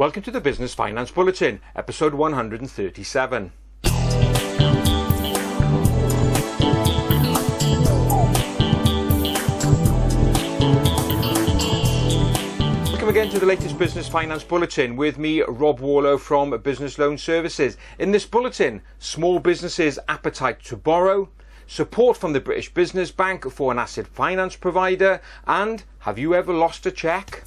Welcome to the Business Finance Bulletin, episode 137. Welcome again to the latest Business Finance Bulletin with me, Rob Warlow from Business Loan Services. In this bulletin, small businesses' appetite to borrow, support from the British Business Bank for an asset finance provider, and have you ever lost a cheque?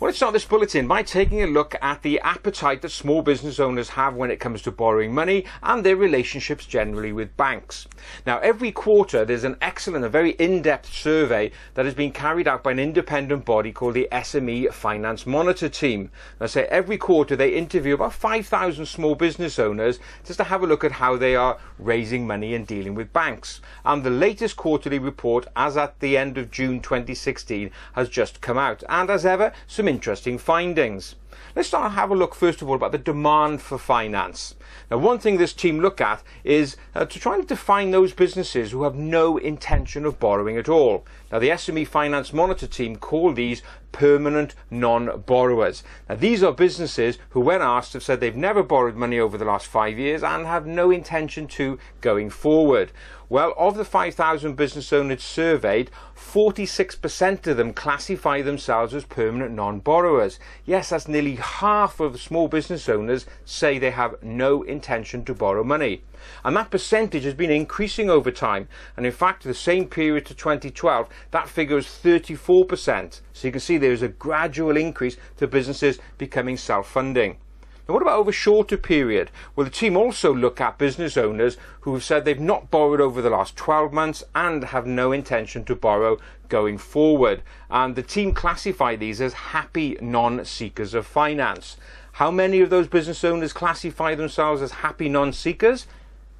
Well, let's start this bulletin by taking a look at the appetite that small business owners have when it comes to borrowing money and their relationships generally with banks. Now, every quarter there's an excellent, a very in-depth survey that has been carried out by an independent body called the SME Finance Monitor Team. I say every quarter they interview about 5,000 small business owners just to have a look at how they are raising money and dealing with banks. And the latest quarterly report, as at the end of June 2016, has just come out. And as ever, some interesting findings. Let's start and have a look first of all about the demand for finance. Now, one thing this team look at is uh, to try and define those businesses who have no intention of borrowing at all. Now, the SME Finance Monitor team call these permanent non-borrowers. Now, these are businesses who, when asked, have said they've never borrowed money over the last five years and have no intention to going forward. Well, of the 5,000 business owners surveyed, 46% of them classify themselves as permanent non-borrowers. Yes, that's nearly half of small business owners say they have no intention to borrow money. And that percentage has been increasing over time. And in fact, the same period to 2012, that figure is 34%. So you can see there is a gradual increase to businesses becoming self-funding. Now, what about over a shorter period? Well, the team also look at business owners who have said they've not borrowed over the last 12 months and have no intention to borrow going forward. And the team classify these as happy non-seekers of finance. How many of those business owners classify themselves as happy non-seekers?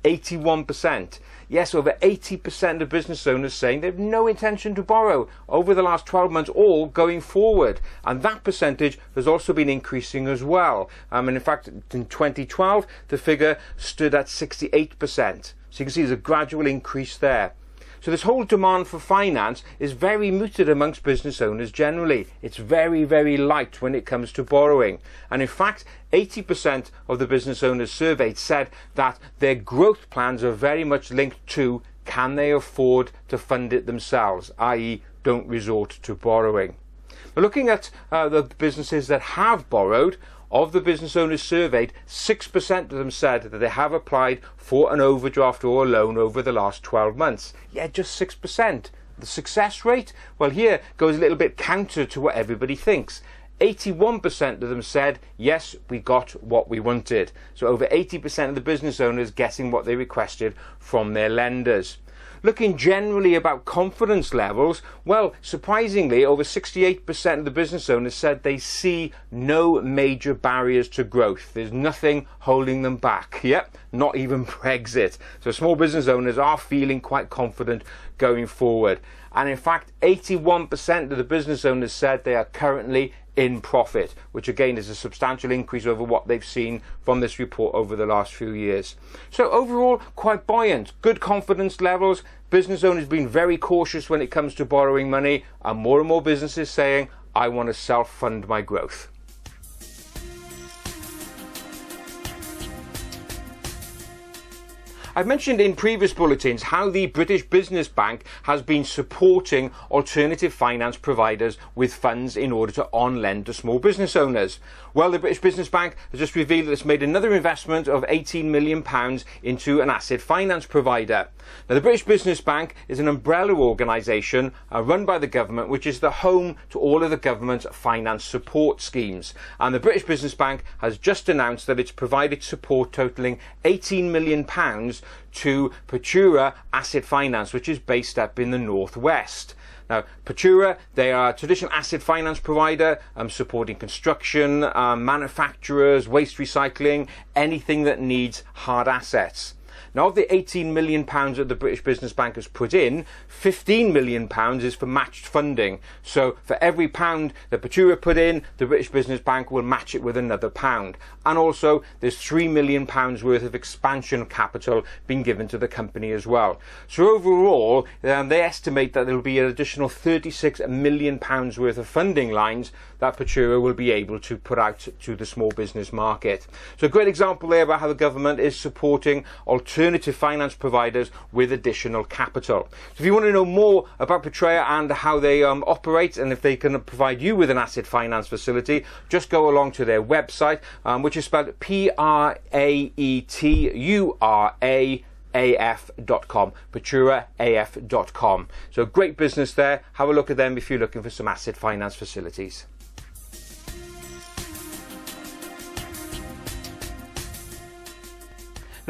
81%. Yes, over 80% of business owners saying they have no intention to borrow over the last 12 months or going forward. And that percentage has also been increasing as well. Um, and in fact, in 2012, the figure stood at 68%. So you can see there's a gradual increase there. So this whole demand for finance is very muted amongst business owners generally. It's very, very light when it comes to borrowing. And in fact, 80% of the business owners surveyed said that their growth plans are very much linked to can they afford to fund it themselves, i.e. don't resort to borrowing. But looking at uh, the businesses that have borrowed, of the business owners surveyed, 6% of them said that they have applied for an overdraft or a loan over the last 12 months. Yeah, just 6%. The success rate, well, here goes a little bit counter to what everybody thinks. 81% of them said, yes, we got what we wanted. So over 80% of the business owners getting what they requested from their lenders. Looking generally about confidence levels, well, surprisingly, over 68% of the business owners said they see no major barriers to growth. There's nothing holding them back. Yep, not even Brexit. So small business owners are feeling quite confident going forward. And in fact, 81% of the business owners said they are currently in profit, which again is a substantial increase over what they've seen from this report over the last few years. So overall, quite buoyant, good confidence levels. Business owners being very cautious when it comes to borrowing money, and more and more businesses saying, I want to self-fund my growth. I've mentioned in previous bulletins how the British Business Bank has been supporting alternative finance providers with funds in order to on-lend to small business owners. Well, the British Business Bank has just revealed that it's made another investment of £18 million into an asset finance provider. Now, the British Business Bank is an umbrella organisation uh, run by the government, which is the home to all of the government's finance support schemes. And the British Business Bank has just announced that it's provided support totalling £18 million to Praetura Asset Finance, which is based up in the northwest. Now, Praetura, they are a traditional asset finance provider um, supporting construction, um, manufacturers, waste recycling, anything that needs hard assets. Now, of the 18 million pounds that the British Business Bank has put in, 15 million pounds is for matched funding. So, for every pound that Praetura put in, the British Business Bank will match it with another pound. And also, there's 3 million pounds worth of expansion capital being given to the company as well. So, overall, um, they estimate that there will be an additional 36 million pounds worth of funding lines that Praetura will be able to put out to the small business market. So, a great example there about how the government is supporting alternative finance providers with additional capital. So, if you want to know more about Praetura and how they um, operate and if they can provide you with an asset finance facility, just go along to their website, um, which is spelled P R A E T U R A af.com, PraeturaAF.com. So great business there. Have a look at them if you're looking for some asset finance facilities.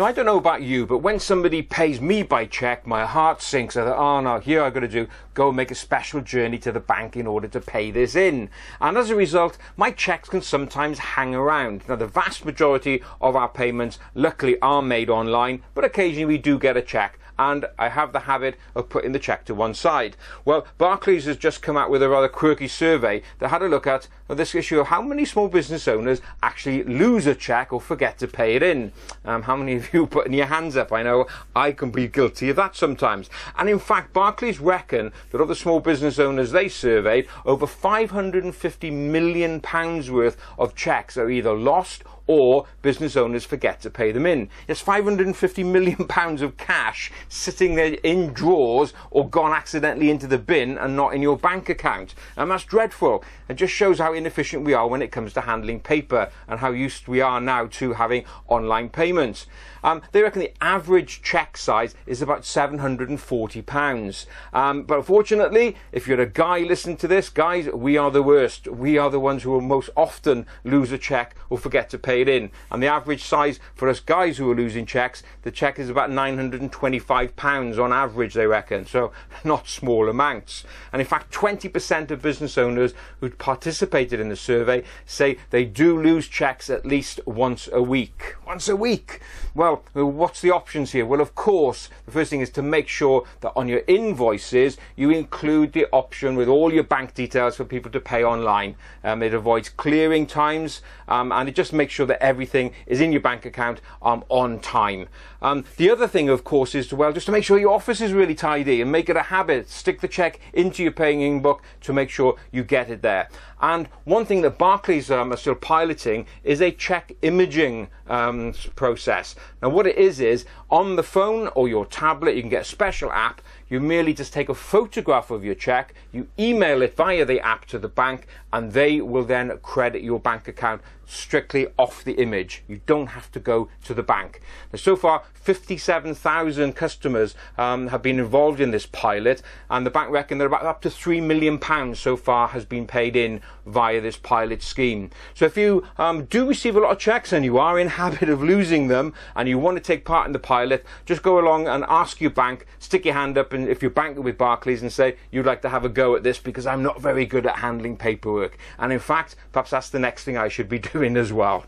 Now, I don't know about you, but when somebody pays me by cheque, my heart sinks. I thought, oh no, here I've got to do, go make a special journey to the bank in order to pay this in. And as a result, my cheques can sometimes hang around. Now, the vast majority of our payments, luckily, are made online, but occasionally we do get a cheque and I have the habit of putting the cheque to one side. Well, Barclays has just come out with a rather quirky survey that had a look at this issue of how many small business owners actually lose a cheque or forget to pay it in. Um, how many of you putting your hands up? I know I can be guilty of that sometimes. And in fact, Barclays reckon that of the small business owners they surveyed, over 550 million pounds worth of cheques are either lost or business owners forget to pay them in. There's 550 million pounds of cash sitting there in drawers or gone accidentally into the bin and not in your bank account. And that's dreadful. It just shows how inefficient we are when it comes to handling paper and how used we are now to having online payments. Um, they reckon the average cheque size is about £740. Um, but unfortunately, if you're a guy listening to this, guys, we are the worst. We are the ones who will most often lose a cheque or forget to pay it in. And the average size for us guys who are losing cheques, the cheque is about £925 on average, they reckon. So not small amounts. And in fact, 20% of business owners who participated in the survey say they do lose cheques at least once a week. Once a week! Well, what's the options here? Well, of course, the first thing is to make sure that on your invoices you include the option with all your bank details for people to pay online. Um, it avoids clearing times um, and it just makes sure that everything is in your bank account um, on time. Um, the other thing, of course, is to, well, just to make sure your office is really tidy and make it a habit. Stick the check into your paying book to make sure you get it there. And one thing that Barclays um, are still piloting is a check imaging um, process. Now, what it is is on the phone or your tablet, you can get a special app. You merely just take a photograph of your check, you email it via the app to the bank, and they will then credit your bank account strictly off the image. You don't have to go to the bank. Now, so far, 57,000 customers um, have been involved in this pilot, and the bank reckon that about up to three million pounds so far has been paid in via this pilot scheme. So if you um, do receive a lot of checks and you are in habit of losing them, and you want to take part in the pilot, just go along and ask your bank, stick your hand up, and if you're banking with Barclays, and say you'd like to have a go at this because I'm not very good at handling paperwork. And in fact, perhaps that's the next thing I should be as well.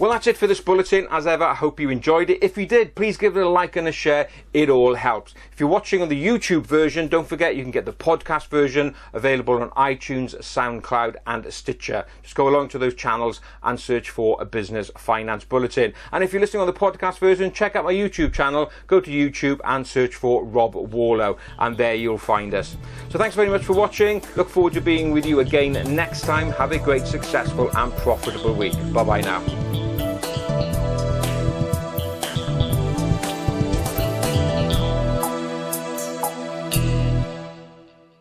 Well, that's it for this bulletin. As ever, I hope you enjoyed it. If you did, please give it a like and a share. It all helps. If you're watching on the YouTube version, don't forget you can get the podcast version available on iTunes, SoundCloud, and Stitcher. Just go along to those channels and search for a business finance bulletin. And if you're listening on the podcast version, check out my YouTube channel. Go to YouTube and search for Rob Warlow, and there you'll find us. So thanks very much for watching. Look forward to being with you again next time. Have a great, successful, and profitable week. Bye bye now.